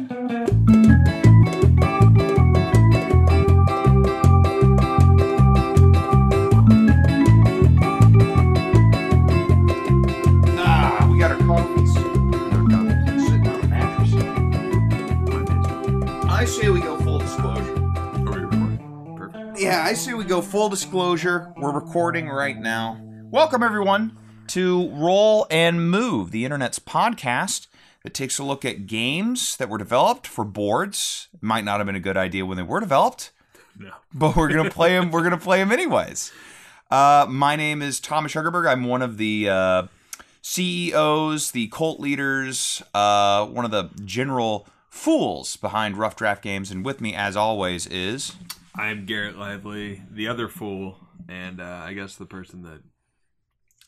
Ah, I say we go full disclosure. Are we recording? Perfect. Yeah, I say we go full disclosure. We're recording right now. Welcome, everyone, to Roll and Move, the internet's podcast that takes a look at games that were developed for boards. Might not have been a good idea when they were developed, No. but we're gonna play them. We're gonna play them anyways. Uh, my name is Thomas Sugarberg. I'm one of the uh, CEOs, the cult leaders, uh, one of the general fools behind Rough Draft Games, and with me, as always, is I'm Garrett Lively, the other fool, and uh, I guess the person that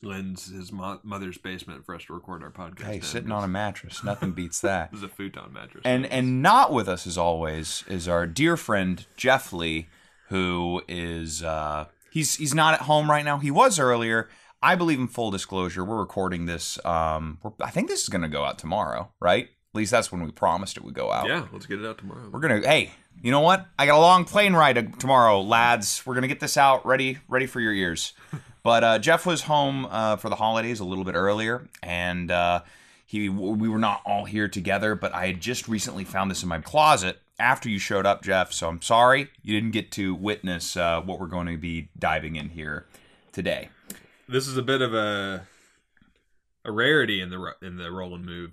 lends his mo- mother's basement for us to record our podcast. hey in, sitting on a mattress. Nothing beats that. This is a futon mattress. And and not with us as always is our dear friend Jeff Lee, who is uh, he's he's not at home right now. He was earlier. I believe in full disclosure. We're recording this. Um, we're, I think this is going to go out tomorrow, right? At least that's when we promised it would go out. yeah, let's get it out tomorrow. We're gonna. Hey, you know what? I got a long plane ride tomorrow, lads. We're gonna get this out ready, ready for your ears. But uh, Jeff was home uh, for the holidays a little bit earlier, and uh, he we were not all here together. But I had just recently found this in my closet after you showed up, Jeff. So I'm sorry you didn't get to witness uh, what we're going to be diving in here today. this is a bit of a a rarity in the in the roll and move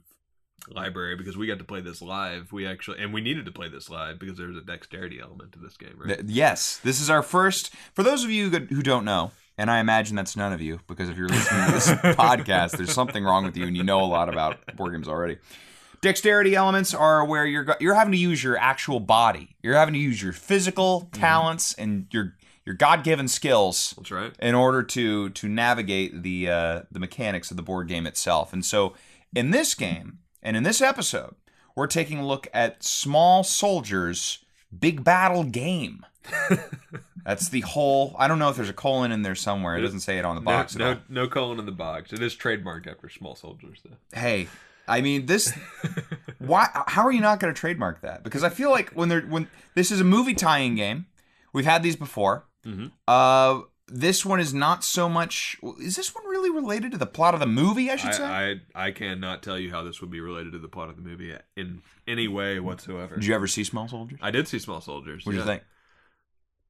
library because we got to play this live. We actually and we needed to play this live because there's a dexterity element to this game, right? Yes, this is our first. For those of you who don't know, and I imagine that's none of you, because if you're listening to this podcast, there's something wrong with you, and you know a lot about board games already. Dexterity elements are where you're you're having to use your actual body. You're having to use your physical talents and your your God given skills That's right. in order to to navigate the uh, the mechanics of the board game itself. And so, in this game and in this episode, we're taking a look at Small Soldiers Big Battle Game. That's the whole. I don't know if there's a colon in there somewhere. It doesn't say it on the box all. no, no colon in the box. It is trademarked after small soldiers, though. Hey, I mean this. why? How are you not going to trademark that? Because I feel like when they're when this is a movie tie-in game, we've had these before. Mhm. Uh, this one is not so much. Is this one really related to the plot of the movie? I should say. I, I I cannot tell you how this would be related to the plot of the movie in any way whatsoever. Did you ever see Small Soldiers? I did see Small Soldiers. What do yeah. you think?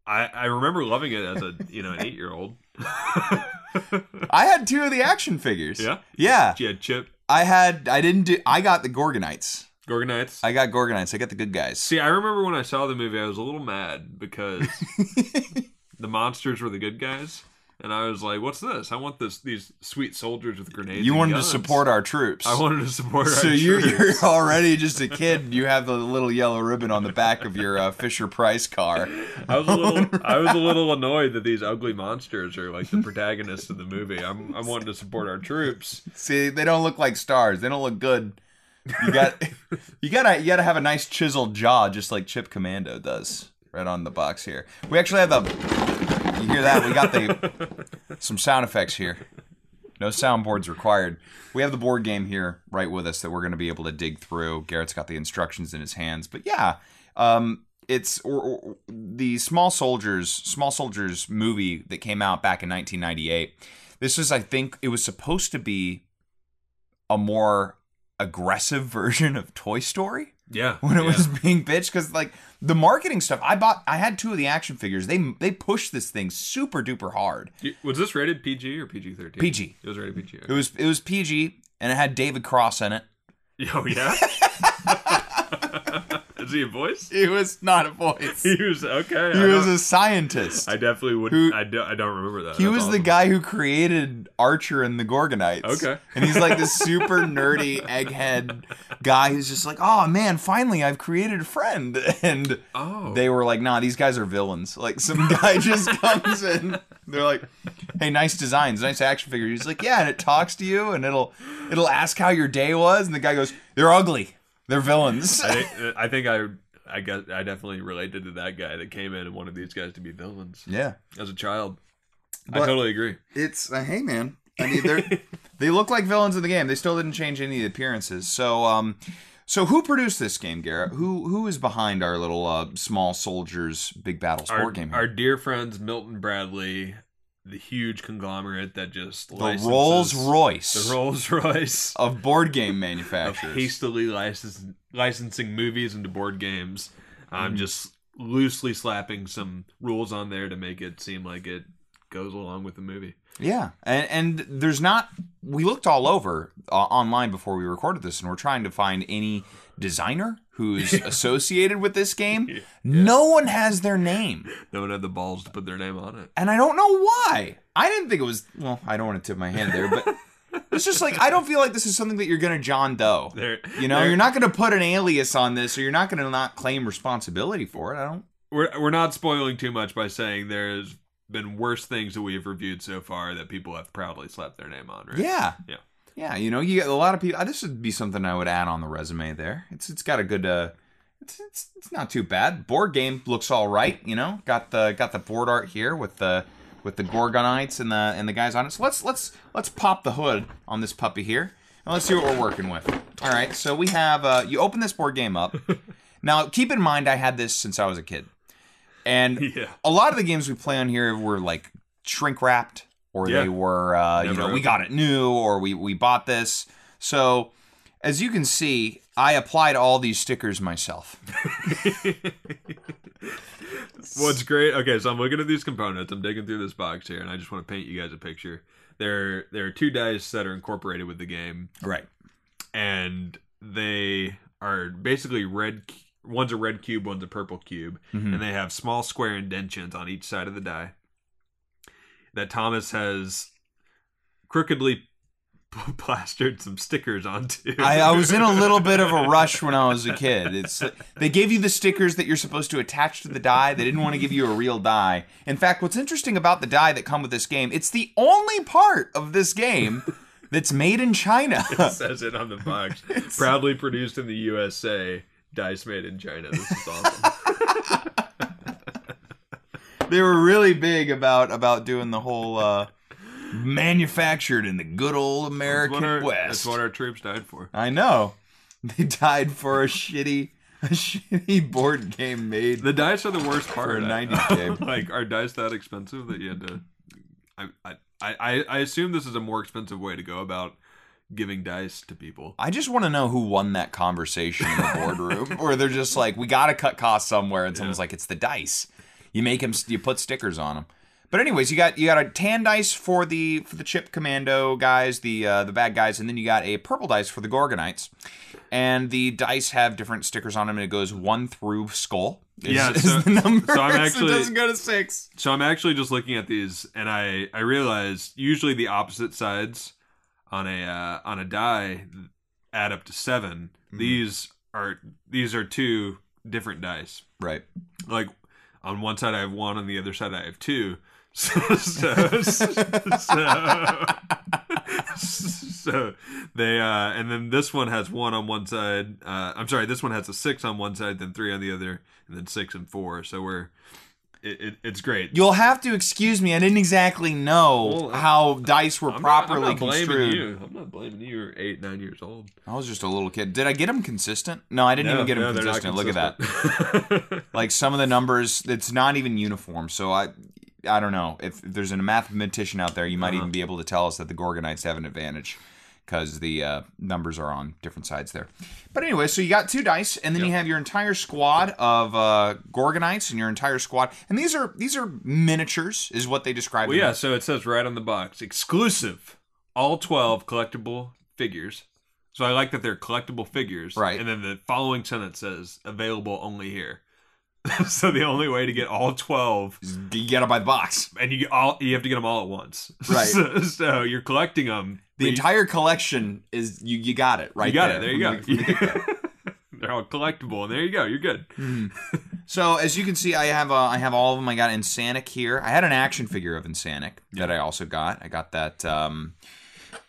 I, I remember loving it as a you know an eight year old. I had two of the action figures. Yeah? Yeah. She had Chip, I had. I didn't do. I got the Gorgonites. Gorgonites. I got Gorgonites. I got the good guys. See, I remember when I saw the movie, I was a little mad because the monsters were the good guys, and I was like, "What's this? I want this these sweet soldiers with grenades." you wanted to support our troops. I wanted to support. So troops. you're already just a kid. You have the little yellow ribbon on the back of your uh, Fisher Price car. I was a little, I was a little annoyed that these ugly monsters are like the protagonists of the movie. I'm, I'm wanting to support our troops. See, they don't look like stars. They don't look good. You got, you gotta, you gotta have a nice chiseled jaw, just like Chip Commando does, right on the box here. We actually have the. You hear that? We got the some sound effects here. No soundboards required. We have the board game here right with us that we're going to be able to dig through. Garrett's got the instructions in his hands, but yeah, um, it's or, or, the Small Soldiers, Small Soldiers movie that came out back in 1998. This is, I think, it was supposed to be a more aggressive version of Toy Story Yeah, when it yeah. was being pitched because like the marketing stuff i bought i had two of the action figures they they pushed this thing super duper hard Was this rated PG or PG thirteen? PG. It was rated PG. it was it was pg and it had david cross in it Oh yeah. Is he a voice? it was not a voice He was okay. he I was a scientist I definitely would. Who- I, do, I don't remember that. he That's was the guy who created Archer and the Gorgonites. Okay. And he's like this super nerdy egghead guy who's just like, oh man, finally I've created a friend. And Oh, they were like, nah, these guys are villains. Like some guy just comes in. They're like, hey, nice designs, nice action figure. He's like, yeah, and it talks to you and it'll it'll ask how your day was. And the guy goes, they're ugly. They're villains. I think, I think I. I guess I definitely related to that guy that came in and wanted these guys to be villains yeah. as a child. But- I totally agree. It's uh, hey man. I mean, they they look like villains in the game. They still didn't change any of the appearances. So, um, So who produced this game, Garrett? Who who is behind our little uh, small soldiers big battle sport Our, game? here? our dear friends Milton Bradley, the huge conglomerate that just the Rolls Royce the Rolls Royce of board game manufacturers. hastily license, licensing movies into board games. I'm Mhm. just loosely slapping some rules on there to make it seem like it goes along with the movie. Yeah, and, and there's not. We looked all over uh, online before we recorded this, and we're trying to find any designer who's associated with this game. Yeah. No one has their name, No one had the balls to put their name on it. and I don't know why. I didn't think it was. Well, I don't want to tip my hand there, but it's just like I don't feel like this is something that you're gonna John Doe. There, You know, you're not gonna put an alias on this, or you're not gonna not claim responsibility for it. I don't. We're we're not spoiling too much by saying there's been worse things that we have reviewed so far that people have proudly slapped their name on. Right? Yeah. Yeah. Yeah, you know, you get a lot of people. This would be something I would add on the resume. There, it's it's got a good. uh it's, it's, it's not too bad. Board game looks all right. You know, got the got the board art here with the with the Gorgonites and the and the guys on it. So let's let's let's pop the hood on this puppy here and let's see what we're working with. All right, so we have uh, you open this board game up. now, keep in mind, I had this since I was a kid, and Yeah. a lot of the games we play on here were like shrink wrapped or Yeah. they were uh, you know we got it new or we we bought this so as you can see i applied all these stickers myself What's great? Okay, so I'm looking at these components. I'm digging through this box here, and I just want to paint you guys a picture. There, there are two dice that are incorporated with the game, right and they are basically red. One's a red cube, one's a purple cube, Mhm. and they have small square indentions on each side of the die. That Thomas has crookedly plastered some stickers onto. I, I was in a little bit of a rush when I was a kid. It's they gave you the stickers that you're supposed to attach to the die. They didn't want to give you a real die. In fact, what's interesting about the die that come with this game, it's the only part of this game that's made in China. It says it on the box. Proudly produced in the USA. Dice made in China. This is awesome. They were really big about about doing the whole uh, manufactured in the good old American what, our, West. that's what our troops died for. I know. They died for a shitty a shitty board game made. The dice are the worst part. For a of 90s game. like, are dice that expensive that you had to? I, I, I, I assume this is a more expensive way to go about giving dice to people. I just want to know who won that conversation in the boardroom, where they're just like, "We got to cut costs somewhere," and someone's Yeah. like, "It's the dice. You make them. You put stickers on them." But anyways, you got you got a tan dice for the for the chip commando guys, the uh, the bad guys, and then you got a purple dice for the gorgonites. And the dice have different stickers on them, and it goes one through skull. Is, Yeah, so- the number. so I'm it actually- doesn't go to six. So I'm actually just looking at these, and I I realize usually the opposite sides on a uh, on a die add up to 7 Mhm. These are these are two different dice. Right. Like on one side I have one, on the other side I have two. So so, so, so they uh and then this one has one on one side. Uh I'm sorry, this one has a six on one side, then three on the other, and then six and four. So we're it, it, it's great. You'll have to excuse me. I didn't exactly know Well, how dice were I'm not- properly I'm not blaming construed. you. I'm not blaming you. You're eight, nine years old. I was just a little kid. Did I get them consistent? No, I didn't even get them No, they're not consistent. Look at that. Like some of the numbers, it's not even uniform. So I, I don't know if there's a mathematician out there, you might Uh-huh. even be able to tell us that the Gorgonites have an advantage because the uh, numbers are on different sides there. But anyway, so you got two dice, and then you have your entire squad of uh, Gorgonites and your entire squad, and these are these are miniatures, is what they describe. well, yeah. as. So it says right on the box, exclusive, all twelve collectible figures. So I like that they're collectible figures, Right. And then the following sentence says available only here. so the only way to get all twelve, You gotta buy the box. and you all, you have to get them all at once, Right. so, so you're collecting them. The entire collection is you. You got it right you got there. it. There you go. the- from the get-go. They're all collectible, and there you go. You're good. So as you can see, I have uh, I have all of them. I got Insaniac here. I had an action figure of Insaniac that I also got. I got that um,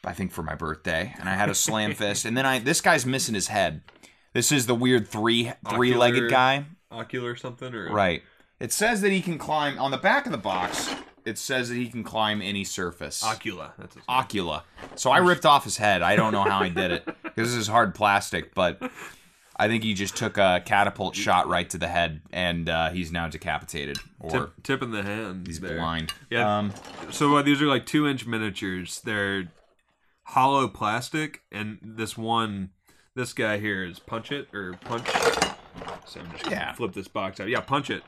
I think for my birthday, and I had a Slam Fist. And then I this guy's missing his head. This is the weird three three legged guy. Ocular something or Right. It says that he can climb on the back of the box. It says that he can climb any surface. Ocula. That's his Ocula. So I ripped off his head. I don't know how I did it this is hard plastic, but I think he just took a catapult shot right to the head, and uh, he's now decapitated or Tip, tip in the hand. he's there. blind. Yeah. Um, So uh, these are like two inch miniatures. They're hollow plastic, and this one, this guy here is punch it or punch. So I'm just gonna Yeah. flip this box out. Yeah, punch it.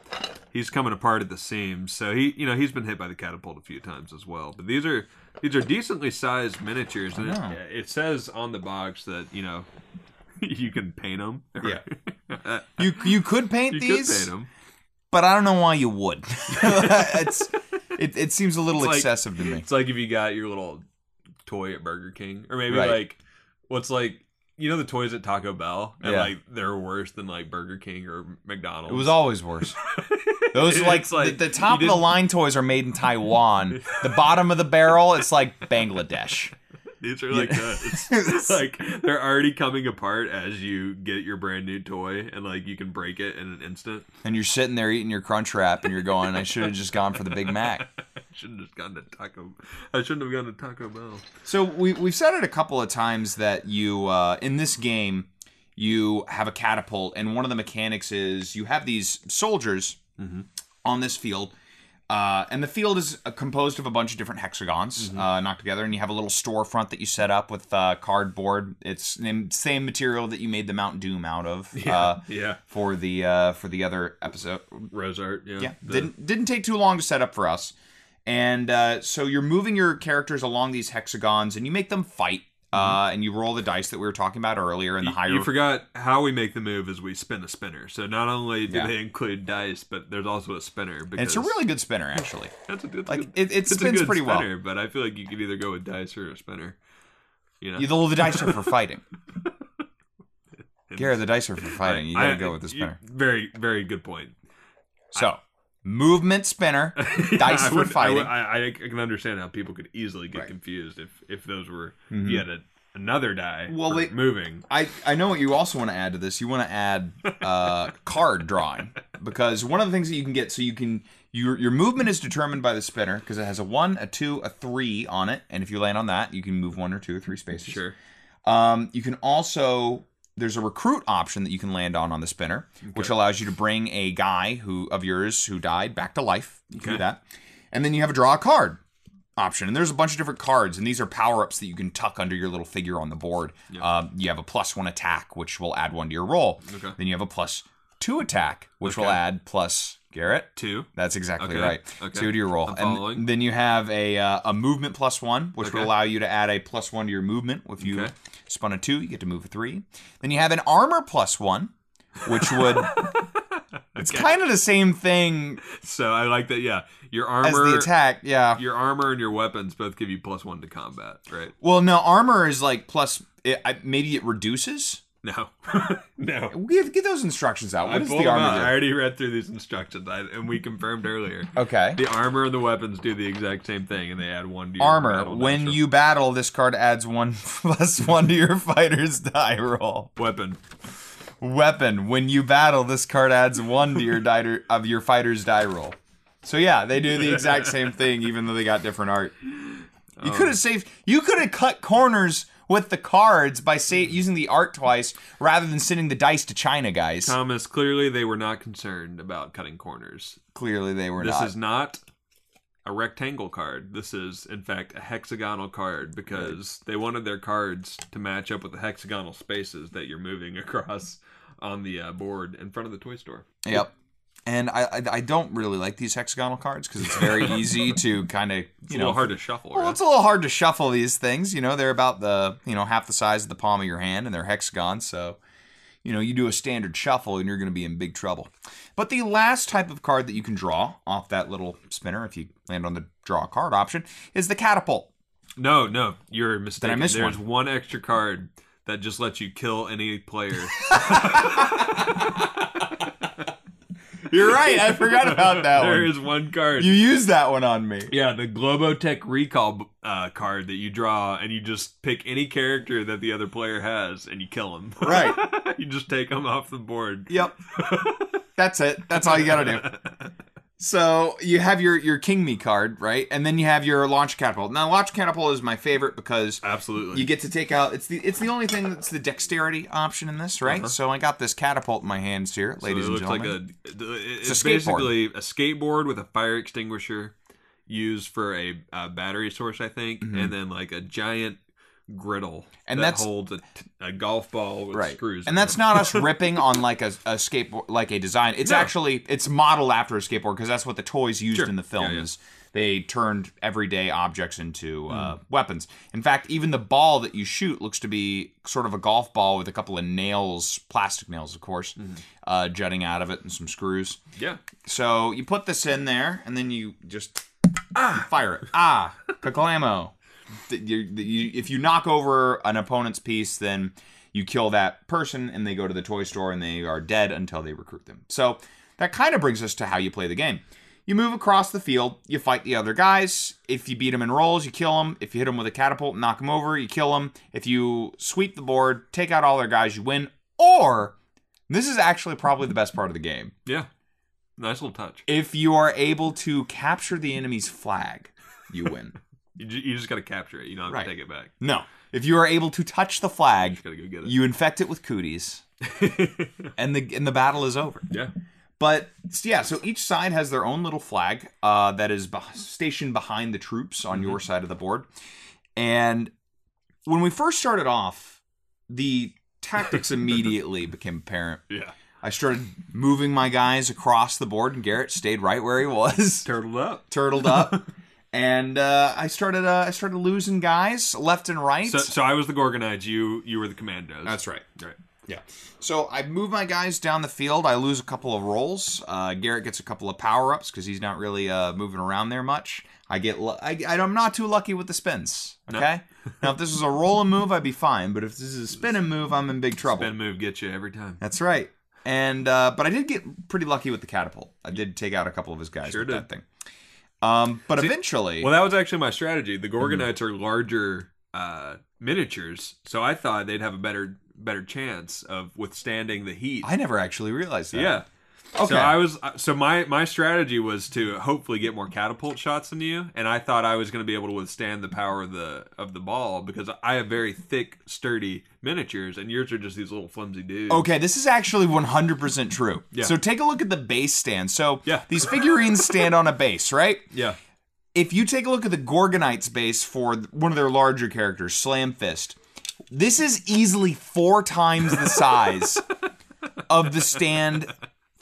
He's coming apart at the seams. So he, you know, he's been hit by the catapult a few times as well. But these are these are decently sized miniatures, and know. it, it says on the box that you know you can paint them. Yeah. you you could paint you these, could paint them. but I don't know why you would. it's it, it seems a little It's like- excessive to me. It's like if you got your little toy at Burger King, or maybe Right. like what's like you know the toys at Taco Bell, and Yeah. like they're worse than like Burger King or McDonald's. It was always worse. Those like, like the, the top you of the didn't- line toys are made in Taiwan. The bottom of the barrel, it's like Bangladesh. These are like that. It's like they're already coming apart as you get your brand new toy, and like you can break it in an instant. And you're sitting there eating your crunch wrap, and you're going, "I should have just gone for the Big Mac." I shouldn't have gone to Taco. I shouldn't have gone to Taco Bell. So we we've said it a couple of times that you uh, in this game you have a catapult, and one of the mechanics is you have these soldiers on this field. Uh, and the field is uh, composed of a bunch of different hexagons uh, knocked together, and you have a little storefront that you set up with uh, cardboard. It's the same material that you made the Mount Doom out of uh, Yeah, for the uh, for the other episode. Rose Art. Yeah, Yeah, The- didn't didn't take too long to set up for us. And uh, so you're moving your characters along these hexagons, and you make them fight. Uh, and you roll the dice that we were talking about earlier, and the higher Mm-hmm. You forgot how we make the move is we spin a spinner. So not only do Yeah. they include dice, but there's also a spinner. Because and it's a really good spinner, actually. that's a, that's like, good, it- it spins pretty well. But I feel like you could either go with dice or a spinner. You know, You, the, the dice are for fighting. Garrett, the dice are for fighting. You gotta go with the you- spinner. very, very good point. So, movement spinner, dice I for would- I, would- I, I can understand how people could easily get Right. confused if if those were you had a, another die. Mm-hmm. Well, they- moving. I, I know what you also want to add to this. You want to add uh, card drawing because one of the things that you can get, so you can your your movement is determined by the spinner because it has a one, a two, a three on it, and if you land on that, you can move one or two or three spaces. Sure. Um, you can also there's a recruit option that you can land on on the spinner, which allows you to bring a guy who of yours who died back to life. You can do that, and then you have a draw a card option, and there's a bunch of different cards, and these are power ups that you can tuck under your little figure on the board. Um, you have a plus one attack, which will add one to your roll. Okay. Then you have a plus two attack, which will add plus Garrett. Two. That's exactly Okay, right. okay. Two to your roll, I'm following. and then you have a uh, a movement plus one, which will Okay. allow you to add a plus one to your movement. If you Okay. spun a two, you get to move a three. Then you have an armor plus one, which would it's kind of the same thing So I like that. Yeah, your as armor, the attack. Yeah. your armor, and your weapons both give you plus one to combat. Right? Well, no, armor is like plus. It, I- maybe it reduces. No, no. Give, get those instructions out. I What does pulled the armor do? I already read through these instructions, I, and we confirmed earlier. Okay. The armor and the weapons do the exact same thing, and they add one to your Armor. battle dice When roll. you battle, this card adds one plus one to your fighter's die roll. weapon. Weapon. When you battle, this card adds one to your die of your fighter's die roll. So yeah, they do the exact same thing, even though they got different art. You um, could have saved. You could have cut corners with the cards by say, using the art twice, rather than sending the dice to China, guys. Thomas, clearly they were not concerned about cutting corners. Clearly, they were This not. This is not a rectangle card. This is, in fact, a hexagonal card because they wanted their cards to match up with the hexagonal spaces that you're moving across on the uh, board in front of the toy store. Yep. And I, I I don't really like these hexagonal cards because it's very easy to kind of you a know hard to shuffle, Well, right? it's a little hard to shuffle these things. You know, they're about the you know half the size of the palm of your hand, and they're hexagons. So, you know, you do a standard shuffle, and you're going to be in big trouble. But the last type of card that you can draw off that little spinner, if you land on the draw a card option, is the catapult. No, no, you're mistaken. There's one? one extra card that just lets you kill any player. You're right. I forgot about that There one. is one card. You used that one on me. Yeah, the Globotech recall uh, card that you draw, and you just pick any character that the other player has, and you kill him. Right. you just take them off the board. Yep. That's it. That's all you got to do. So you have your your King Me card, right? And then you have your launch catapult. Now launch catapult is my favorite because Absolutely. you get to take out it's the it's the only thing that's the dexterity option in this, right? Uh-huh. So I got this catapult in my hands here, So ladies it and looks like a. It's, a skateboard. basically a skateboard with a fire extinguisher used for a, a battery source, I think, and then like a giant griddle. And that that's- holds a, a golf ball with right. screws. And that's it. not us ripping on like a, a skateboard like a design. It's No. actually it's modeled after a skateboard because that's what the toys used Sure. in the film Yeah, yeah. is they turned everyday objects into uh, Hmm. weapons. In fact, even the ball that you shoot looks to be sort of a golf ball with a couple of nails, plastic nails, of course, Hmm. uh, jutting out of it and some screws. yeah. So you put this in there, and then you just ah fire it. Ah, kaklamo. You- you- If you knock over an opponent's piece, then you kill that person, and they go to the toy store, and they are dead until they recruit them. So that kind of brings us to how you play the game. You move across the field, you fight the other guys. If you beat them in rolls, you kill them. If you hit them with a catapult, knock them over, you kill them. If you sweep the board, take out all their guys, you win. Or this is actually probably the best part of the game Yeah. Nice little touch. if you are able to capture the enemy's flag, you win. You, ju- you just got to capture it. You don't have Right. to take it back. no. If you are able to touch the flag, just got to go get it. you infect it with cooties, and the and the battle is over. yeah. But yeah, so each side has their own little flag uh, that is beh stationed behind the troops on your side of the board. And when we first started off, the tactics immediately became apparent. Yeah. I started moving my guys across the board, and Garrett stayed right where he was. Turtled up. turtled up, and uh, I started uh, I started losing guys left and right. So, so I was the Gorgonites. You you were the Commandos. That's right. right. Yeah. So I move my guys down the field. I lose a couple of rolls. Uh, Garrett gets a couple of power ups because he's not really uh, moving around there much. I get lu- I, I'm not too lucky with the spins. Okay. now if this was a roll and move, I'd be fine. But if this is a spin and move, I'm in big trouble. Ben move gets you every time. That's right. And uh, but I did get pretty lucky with the catapult. I did take out a couple of his guys Sure with did. that thing. Um, but eventually, Well, that was actually my strategy. The Mm-hmm. Gorgonites are larger uh, miniatures, so I thought they'd have a better better chance of withstanding the heat. I never actually realized that. yeah. Okay. So I was uh, so my my strategy was to hopefully get more catapult shots than you, and I thought I was going to be able to withstand the power of the of the ball because I have very thick, sturdy miniatures, and yours are just these little flimsy dudes. Okay, this is actually 100% true. Yeah. So take a look at the base stand. So Yeah. these figurines stand on a base, right? Yeah. If you take a look at the Gorgonites base for one of their larger characters, Slam Fist, this is easily four times the size of the stand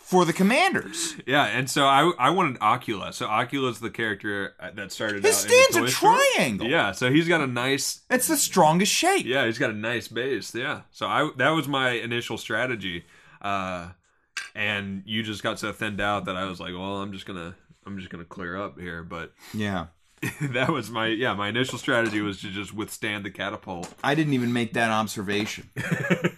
for the commanders. Yeah, and so I I wanted Ocula. So Ocula's the character uh, that started His out in the stand's a store. triangle. Yeah, so he's got a nice It's the strongest shape. Yeah, he's got a nice base. Yeah. So I that was my initial strategy. Uh and you just got so thinned out that I was like, well, I'm just going to I'm just to clear up here, but Yeah. that was my yeah, my initial strategy was to just withstand the catapult. I didn't even make that observation.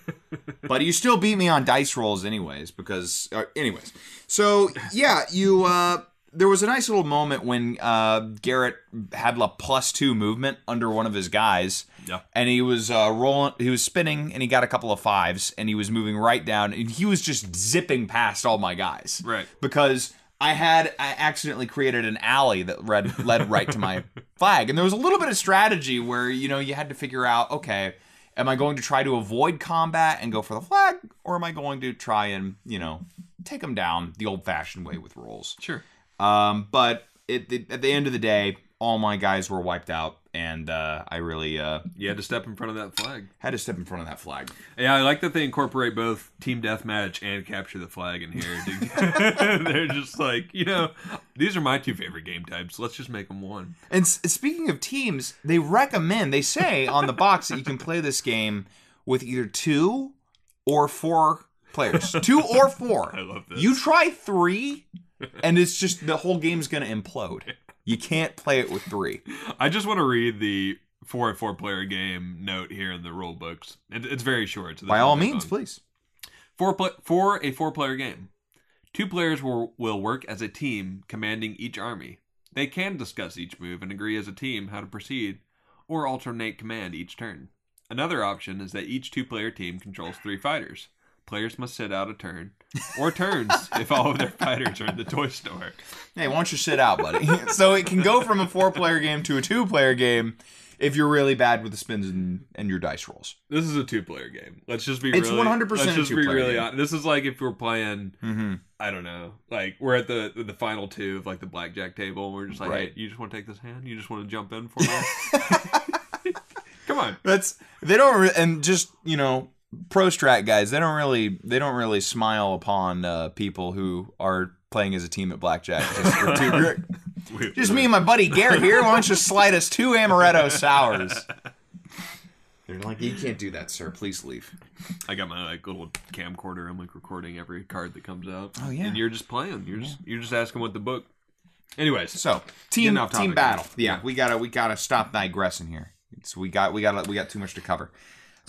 but you still beat me on dice rolls anyways because uh, anyways. So, yeah, you uh there was a nice little moment when uh Garrett had a plus 2 movement under one of his guys. Yeah. And he was uh rolling he was spinning and he got a couple of fives and he was moving right down and he was just zipping past all my guys. Right. Because I had I accidentally created an alley that led led right to my flag, and there was a little bit of strategy where you know you had to figure out, okay, am I going to try to avoid combat and go for the flag, or am I going to try and you know take them down the old-fashioned way with rolls? Sure. Um, but it, it, at the end of the day, all my guys were wiped out, and uh, I really uh, You had to step in front of that flag. had to step in front of that flag. Yeah, I like that they incorporate both team deathmatch and capture the flag in here. They're just like, you know, these are my two favorite game types. Let's just make them one. And s- speaking of teams, they recommend, they say on the box that you can play this game with either two or four players. two or four. I love this. You try three, and it's just the whole game's going to implode. You can't play it with three. I just want to read the four and four player game note here in the rule books. It, it's very short. So By all means, long. please. For, pl- for a four player game, two players will, will work as a team commanding each army. They can discuss each move and agree as a team how to proceed, or alternate command each turn. Another option is that each two player team controls three fighters. Players must sit out a turn or turns if all of their fighters are in the toy store. Hey, why don't you sit out, buddy? so it can go from a four-player game to a two-player game if you're really bad with the spins and, and your dice rolls. This is a two-player game. Let's just be It's really 100% Let's a be two-player really game. honest. This is like if we're playing Mm-hmm. I don't know. Like we're at the the final two of like the blackjack table and we're just like, Right. "Hey, you just want to take this hand? You just want to jump in for me?" Come on. That's they don't re- and just you know pro strat guys they don't really they don't really smile upon uh, people who are playing as a team at blackjack. Just, for two, just me and my buddy Garrett here. Why don't you slide us two amaretto sours? They're like, you can't do that, sir. Please leave. I got my like little camcorder. I'm like recording every card that comes out. Oh, yeah. And you're just playing. You're just you're just asking what the book. Anyways, So team Getting team topic. battle. Yeah, we gotta we gotta stop digressing here. It's, we got we got we got too much to cover.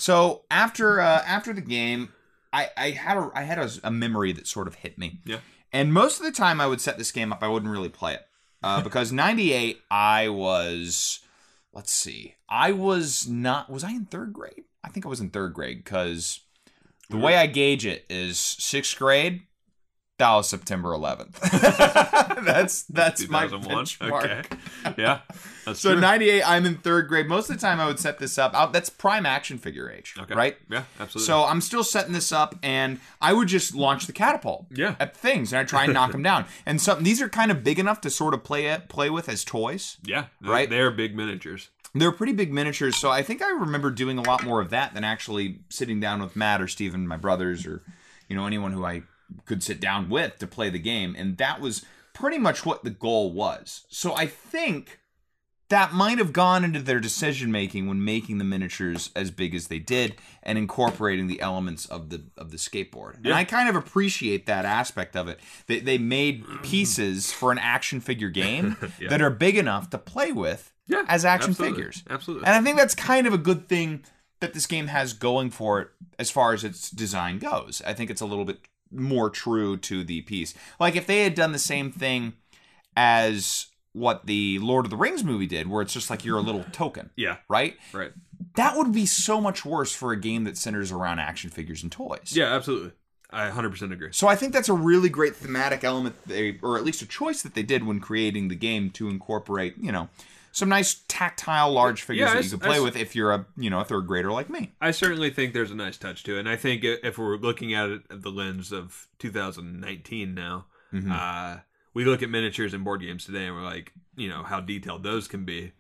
So after uh, after the game, I I had a I had a, a memory that sort of hit me. Yeah. And most of the time, I would set this game up. I wouldn't really play it uh, because '98 I was let's see, I was not was I in third grade? I think I was in third grade because the way I gauge it is sixth grade. Was September 11th. that's that's my 2001. benchmark. Okay. Yeah. That's So true. 98, I'm in third grade. Most of the time, I would set this up. Out, that's prime action figure age, Okay. right? Yeah. Absolutely. So I'm still setting this up, and I would just launch the catapult Yeah. at things, and I try and knock them down. And some these are kind of big enough to sort of play it, play with as toys. yeah. Right? They're big miniatures. They're pretty big miniatures, so I think I remember doing a lot more of that than actually sitting down with Matt or Steven, my brothers, or you know anyone who I could sit down with to play the game. And that was pretty much what the goal was. So I think that might have gone into their decision making when making the miniatures as big as they did and incorporating the elements of the of the skateboard. And I kind of appreciate that aspect of it. They they made pieces for an action figure game Yeah. that are big enough to play with Yeah. as action absolutely. figures. Absolutely. And I think that's kind of a good thing that this game has going for it as far as its design goes. I think it's a little bit more true to the piece. Like if they had done the same thing as what the Lord of the Rings movie did, where it's just like you're a little token, yeah. right? Right. That would be so much worse for a game that centers around action figures and toys. Yeah. Absolutely. I 100% agree. So I think that's a really great thematic element, they, or at least a choice that they did when creating the game to incorporate, you know, some nice tactile large figures Yeah, that I you can play s- with if you're a you know a third grader like me. I certainly think there's a nice touch to it, and I think if we're looking at it at the lens of 2019 now, Mhm. uh, we look at miniatures and board games today, and we're like, you know, how detailed those can be,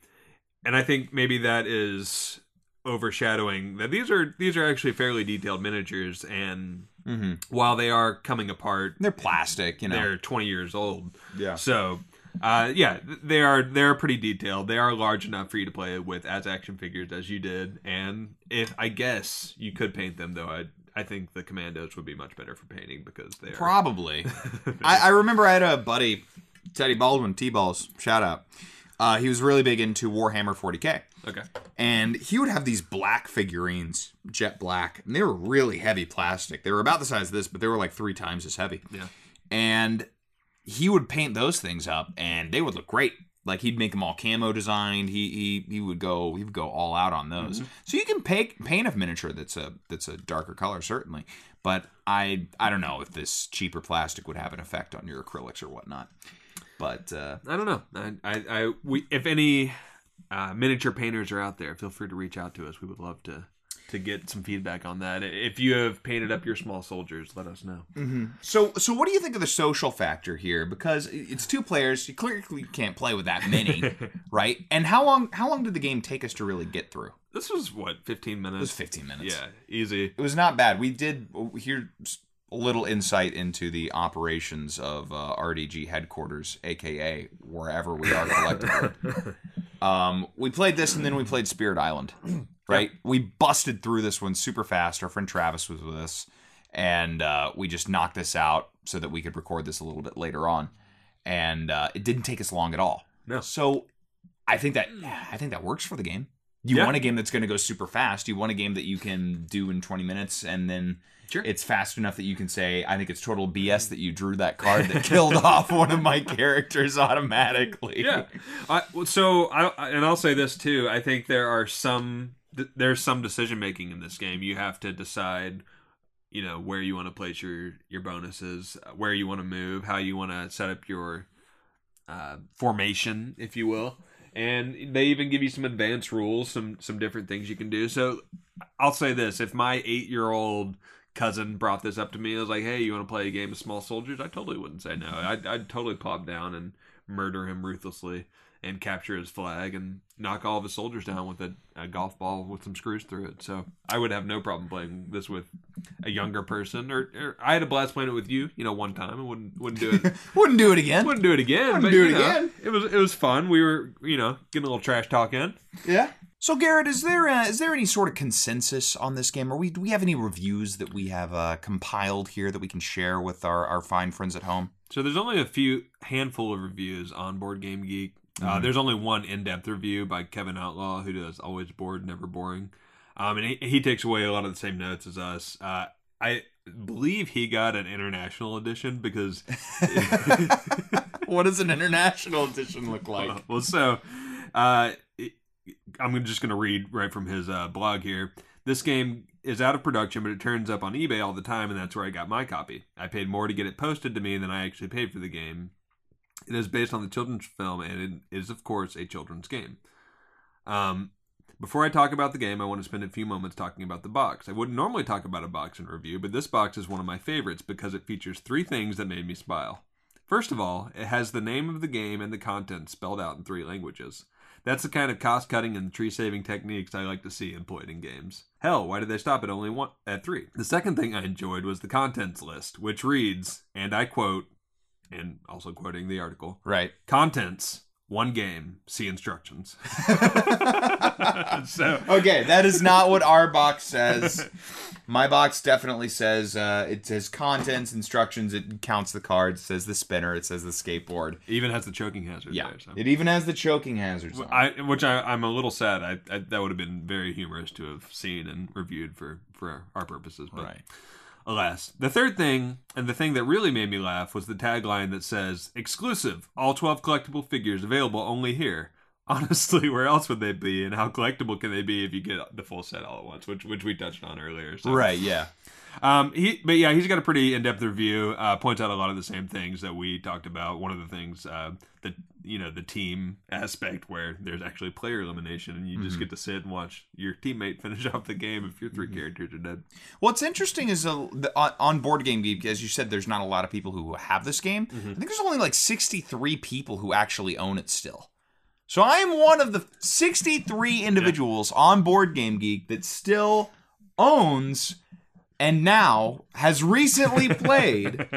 and I think maybe that is overshadowing that these are these are actually fairly detailed miniatures, and Mm-hmm. while they are coming apart, They're plastic, you know. they're 20 years old. yeah. So, uh, yeah, they are they're pretty detailed. They are large enough for you to play with as action figures as you did. And if I guess you could paint them, though, I I think the commandos would be much better for painting because they're Probably. I, I remember I had a buddy, Teddy Baldwin, T Balls, shout out. Uh, he was really big into Warhammer 40k. okay. And he would have these black figurines, jet black, and they were really heavy plastic. They were about the size of this, but they were like three times as heavy. Yeah. And he would paint those things up, and they would look great. Like he'd make them all camo designed. He he he would go he would go all out on those. So you can paint paint a miniature that's a that's a darker color certainly, but I I don't know if this cheaper plastic would have an effect on your acrylics or whatnot. But uh, I don't know. I I, I we if any uh, miniature painters are out there, feel free to reach out to us. We would love to to get some feedback on that. If you have painted up your small soldiers, let us know. So, so what do you think of the social factor here? Because it's two players, you clearly can't play with that many, right? And how long? How long did the game take us to really get through? This was what 15 minutes. It was 15 minutes. Yeah, easy. it was not bad. We did here's a little insight into the operations of uh, RDG headquarters, aka wherever we are collectively. um, we played this, and then we played Spirit Island. Right? We busted through this one super fast. Our friend Travis was with us, and uh, we just knocked this out so that we could record this a little bit later on. And uh, it didn't take us long at all. No. So I think that I think that works for the game. You Yeah. want a game that's going to go super fast. You want a game that you can do in 20 minutes, and then Sure. it's fast enough that you can say, "I think it's total BS that you drew that card that killed off one of my characters automatically." yeah. I, so I- and I'll say this too. I think there are some th- there's some decision making in this game. You have to decide you know where you want to place your your bonuses, where you want to move, how you want to set up your uh, formation, if you will. And they even give you some advanced rules, some some different things you can do. So I'll say this: if my eight year old cousin brought this up to me, I was like, "Hey, you want to play a game of Small Soldiers?" I totally wouldn't say no. I'd, I'd totally pop down and murder him ruthlessly and capture his flag and knock all of his soldiers down with a, a, golf ball with some screws through it. So I would have no problem playing this with a younger person. Or, or I had a blast playing it with you, you know, one time. and wouldn't wouldn't do it. wouldn't do it again. Wouldn't do it again. Wouldn't but, do it know, again. It was it was fun. We were you know getting a little trash talk in. Yeah. So Garrett, is there uh, is there any sort of consensus on this game? Or we do we have any reviews that we have uh, compiled here that we can share with our, our fine friends at home? So there's only a few handful of reviews on Board Game Geek. Uh, there's only one in-depth review by Kevin Outlaw, who does Always Board, never boring, um, and he, he takes away a lot of the same notes as us. Uh, I believe he got an international edition because what does an international edition look like? well, so uh, I'm just going to read right from his uh, blog here. This game is out of production, but it turns up on eBay all the time, and that's where I got my copy. I paid more to get it posted to me than I actually paid for the game. It is based on the children's film, and it is, of course, a children's game. Um, before I talk about the game, I want to spend a few moments talking about the box. I wouldn't normally talk about a box in review, but this box is one of my favorites because it features three things that made me smile. First of all, it has the name of the game and the content spelled out in three languages. That's the kind of cost cutting and tree saving techniques I like to see employed in games. Hell, why did they stop at only one at three? The second thing I enjoyed was the contents list, which reads, and I quote, and also quoting the article, Right. contents, one game, see instructions. so Okay, that is not what our box says. My box definitely says uh, it says contents, instructions. It counts the cards. Says the spinner. It says the skateboard. It even has the choking hazard Yeah, there. So. it even has the choking hazards. I, which I, I'm a little sad. I, I that would have been very humorous to have seen and reviewed for for our purposes. But right. Alas, the third thing and the thing that really made me laugh was the tagline that says "exclusive, all 12 collectible figures available only here." Honestly, where else would they be, and how collectible can they be if you get the full set all at once? Which which we touched on earlier. So. Right. Yeah. Um, he, but yeah, he's got a pretty in-depth review. Uh, points out a lot of the same things that we talked about. One of the things, uh, that you know, the team aspect where there's actually player elimination, and you just get to sit and watch your teammate finish off the game if your 3 characters are dead. What's interesting is uh, the, on, on Board Game Geek, as you said, there's not a lot of people who have this game. I think there's only like 63 people who actually own it still. So I am one of the 63 individuals on Board Game Geek that still owns and now has recently played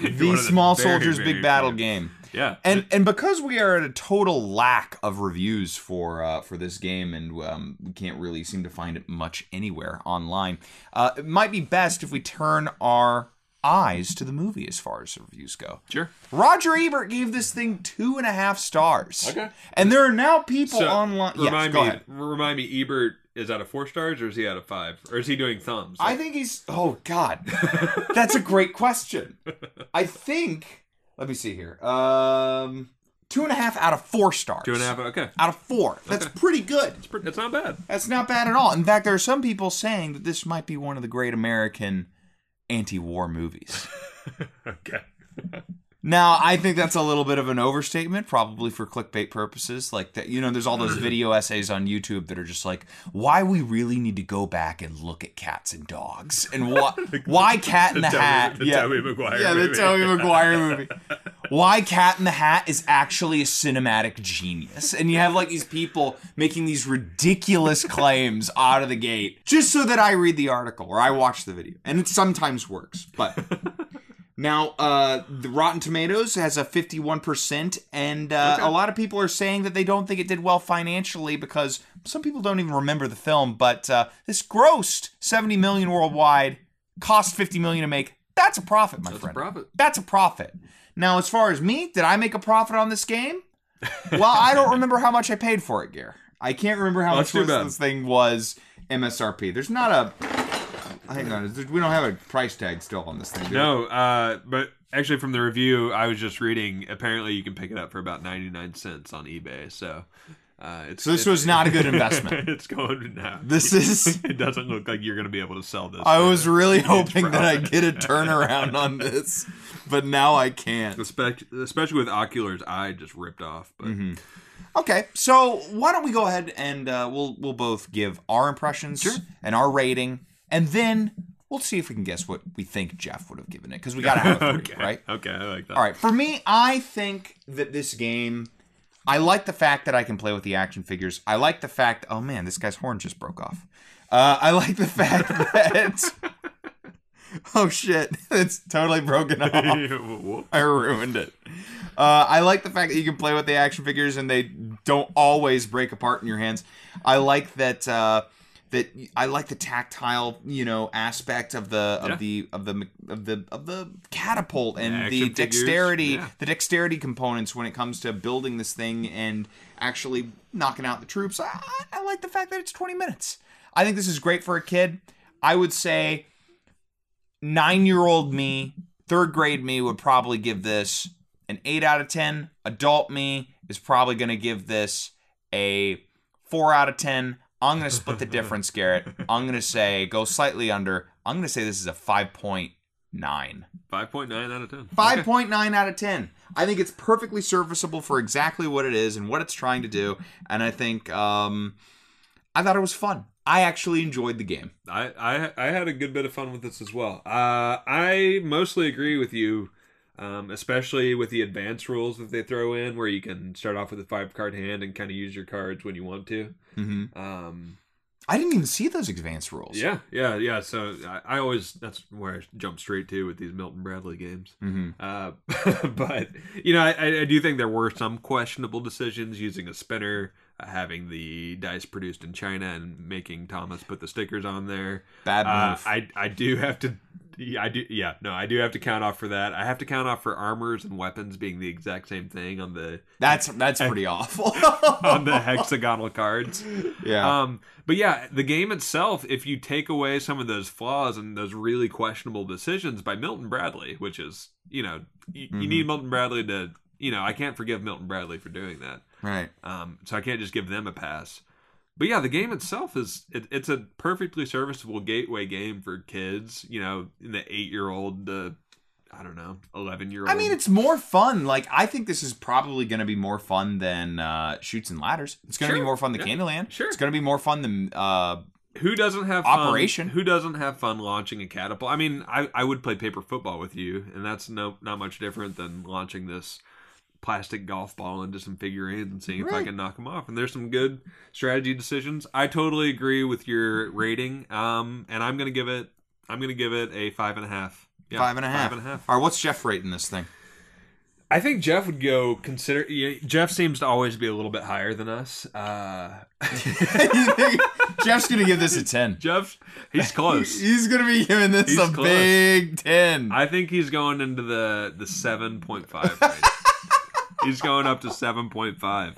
the Small very, Soldiers Big Battle few. game. Yeah, And and because we are at a total lack of reviews for uh, for this game, and um, we can't really seem to find it much anywhere online, uh, it might be best if we turn our eyes to the movie as far as the reviews go. sure. Roger Ebert gave this thing two and a half stars. Okay. And there are now people So online. Yes, remind go me, ahead. remind me, Ebert is out of four stars or is he out of five, or is he doing thumbs? I think he's. Oh God, that's a great question. I think. Let me see here. Um, two and a half out of four stars. two and a half. Okay, out of four. That's pretty good. it's, pretty, it's not bad. That's not bad at all. In fact, there are some people saying that this might be one of the great American anti-war movies. okay. Now, I think that's a little bit of an overstatement, probably for clickbait purposes. Like that, you know, there's all those mm-hmm. video essays on YouTube that are just like, why we really need to go back and look at cats and dogs, and what, why Cat in the, Tobey- Hat, the yeah, Tobey Maguire yeah, the movie. Tobey Maguire movie. Why Cat in the Hat is actually a cinematic genius, and you have like these people making these ridiculous claims out of the gate just so that I read the article or I watch the video, and it sometimes works, but. Now, uh, the Rotten Tomatoes has a 51%, and uh, a lot of people are saying that they don't think it did well financially because some people don't even remember the film, but uh, this grossed 70 million worldwide, cost 50 million to make. That's a profit, my That's a profit. That's a profit. Now, as far as me, did I make a profit on this game? Well, I don't remember how much I paid for it, Gear. I can't remember how Well, much that's too was- bad. this thing was MSRP. There's not a. Hang on, we don't have a price tag still on this thing. do? No, uh, but actually, from the review I was just reading, apparently you can pick it up for about ninety nine cents on eBay. So, Uh, it's, So this it's- was not a good investment. it's going now. This is- it doesn't look like you're going to be able to sell this. I was really hoping that I'd get a turnaround on this, but now I can't. especially, with Ocular's eye just ripped off. But Mm-hmm. Okay, so why don't we go ahead and uh, we'll we'll both give our impressions and our rating, and then we'll see if we can guess what we think Jeff would have given it because we gotta have a three, okay, right? Okay, I like that. All right, for me, I think that this game. I like the fact that I can play with the action figures. I like the fact. Oh man, this guy's horn just broke off. Uh, I like the fact that. oh shit! It's totally broken off. I ruined it. Uh, I like the fact that you can play with the action figures and they don't always break apart in your hands. I like that. Uh, that I like the tactile, you know, aspect of the of Yeah. the of the of the of the catapult and the dexterity, yeah. the dexterity components when it comes to building this thing and actually knocking out the troops. I, I- I like the fact that it's 20 minutes. I think this is great for a kid. I would say nine year old me, third grade me would probably give this an 8 out of 10. Adult me is probably going to give this a 4 out of 10. I'm going to split the difference, Garrett. I'm going to say go slightly under. I'm going to say this is a 5.9. 5.9 out of 10. 5.9 out of 10. I think it's perfectly serviceable for exactly what it is and what it's trying to do. And I think um, I thought it was fun. I actually enjoyed the game. I, I I had a good bit of fun with this as well. Uh, I mostly agree with you, um, especially with the advanced rules that they throw in, where you can start off with a five card hand and kind of use your cards when you want to. Mm-hmm. Um, I didn't even see those advanced rules. yeah, yeah, yeah. So I, I always that's where I jump straight to with these Milton Bradley games. Mm-hmm. Uh, but you know, I, I do think there were some questionable decisions using a spinner, uh, having the dice produced in China, and making Thomas put the stickers on there. Bad Uh, move. I I do have to. Yeah, I do. Yeah, no, I do have to count off for that. I have to count off for armors and weapons being the exact same thing on the that's that's pretty awful. on the hexagonal cards. yeah. Um, but yeah, the game itself, if you take away some of those flaws and those really questionable decisions by Milton Bradley, which is, you know, you, you need Milton Bradley to, you know, I can't forgive Milton Bradley for doing that. right. Um, so I can't just give them a pass. But yeah, the game itself is it, it's a perfectly serviceable gateway game for kids. You know, in the eight year old, to I don't know, eleven year old. I mean, it's more fun. Like, I think this is probably going to be more fun than uh, Chutes and Ladders. It's going to Sure. be more fun than Yeah. Candyland. Sure. It's going to be more fun than. Uh, who doesn't have fun, Operation. Who doesn't have fun launching a catapult? I mean, I, I would play paper football with you, and that's no not much different than launching this plastic golf ball into some figurines and seeing if I can knock them off. And there's some good strategy decisions. I totally agree with your rating, um, and I'm gonna give it I'm gonna give it a five and a half. Yeah, five and a half. Five and a half. All right, what's Jeff rating this thing? I think Jeff would go consider. Yeah, Jeff seems to always be a little bit higher than us. Uh, Jeff's going to give this a 10. Jeff, he's close. He's going to be giving this He's a close. big 10. I think he's going into the the seven point five range. He's going up to seven point five,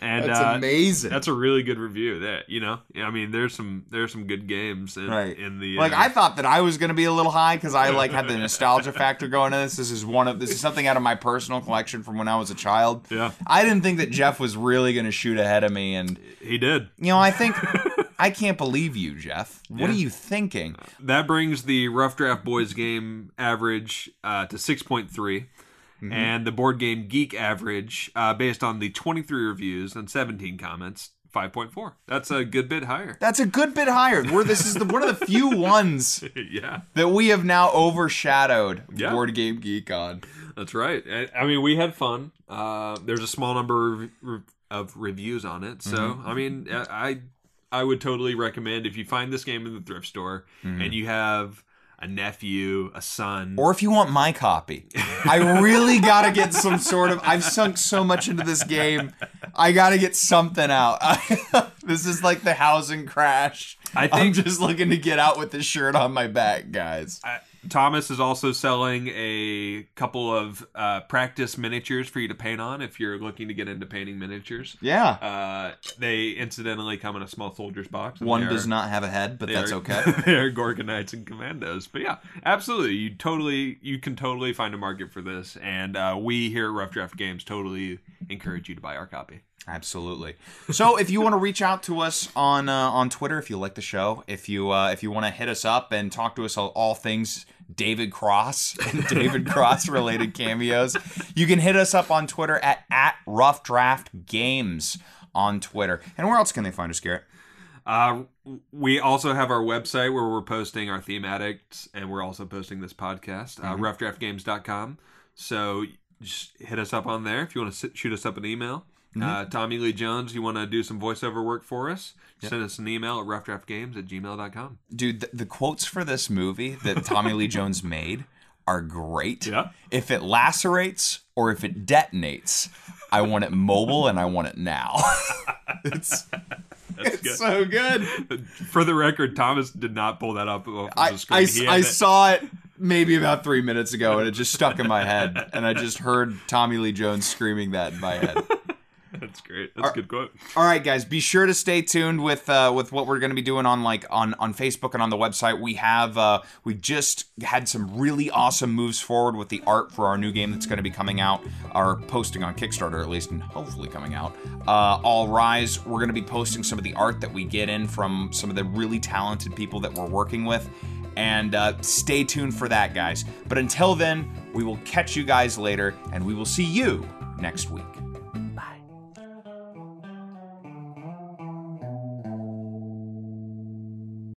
and That's uh, amazing. That's a really good review. That you know, I mean, there's some there's some good games in, Right. in the like uh, I thought that I was going to be a little high because I like had the nostalgia factor going in this. This is one of this is something out of my personal collection from when I was a child. Yeah. I didn't think that Jeff was really going to shoot ahead of me, and he did. you know I think I can't believe you, Jeff. What are you thinking? That brings the Rough Draft Boys game average uh, to six point three. Mm-hmm. And the board game geek average, uh, based on the 23 reviews and 17 comments, 5.4. That's a good bit higher. That's a good bit higher. Where this is the one of the few ones yeah. that we have now overshadowed Yeah. Board Game Geek on. That's right. I- I mean, we had fun. Uh, there's a small number of, of reviews on it, so Mm-hmm. I mean, I I would totally recommend if you find this game in the thrift store and you have a nephew, a son. Or if you want my copy, I really got to get some sort of. I've sunk so much into this game. I got to get something out. this is like the housing crash. I I'm just looking to get out with this shirt on my back, guys. I- Thomas is also selling a couple of uh, practice miniatures for you to paint on if you're looking to get into painting miniatures. Yeah. Uh, they incidentally come in a small soldier's box. One does are- not have a head, but that's are- okay. they're Gorgonites and Commandos. But yeah, absolutely. You totally, you can totally find a market for this, and uh, we here at Rough Draft Games totally encourage you to buy our copy. Absolutely. So if you want to reach out to us on uh, on Twitter, if you like the show, if you uh, if you want to hit us up and talk to us all, all things David Cross and David Cross related cameos, you can hit us up on Twitter at at Rough Draft Games on Twitter. And where else can they find us, Garrett? Uh, we also have our website where we're posting our theme addicts, and we're also posting this podcast, uh, roughdraftgames.com. So just hit us up on there if you want to shoot us up an email. Uh, Tommy Lee Jones, you want to do some voiceover work for us? Send us an email at roughdraftgames at gmail.com. Dude, the, the quotes for this movie that Tommy Lee Jones made are great. Yeah. If it lacerates or if it detonates, I want it mobile and I want it now. it's That's it's so good. For the record, Thomas did not pull that up off I, the screen. Had I it- saw it maybe about three minutes ago and it just stuck in my head. And I just heard Tommy Lee Jones screaming that in my head. That's great. That's a good quote. All right, guys, be sure to stay tuned with uh, with what we're going to be doing on like on on Facebook and on the website. We have uh, we just had some really awesome moves forward with the art for our new game that's going to be coming out, or posting on Kickstarter at least, and hopefully coming out. Uh, All Rise, we're going to be posting some of the art that we get in from some of the really talented people that we're working with. And uh, stay tuned for that, guys. But until then, we will catch you guys later, and we will see you next week.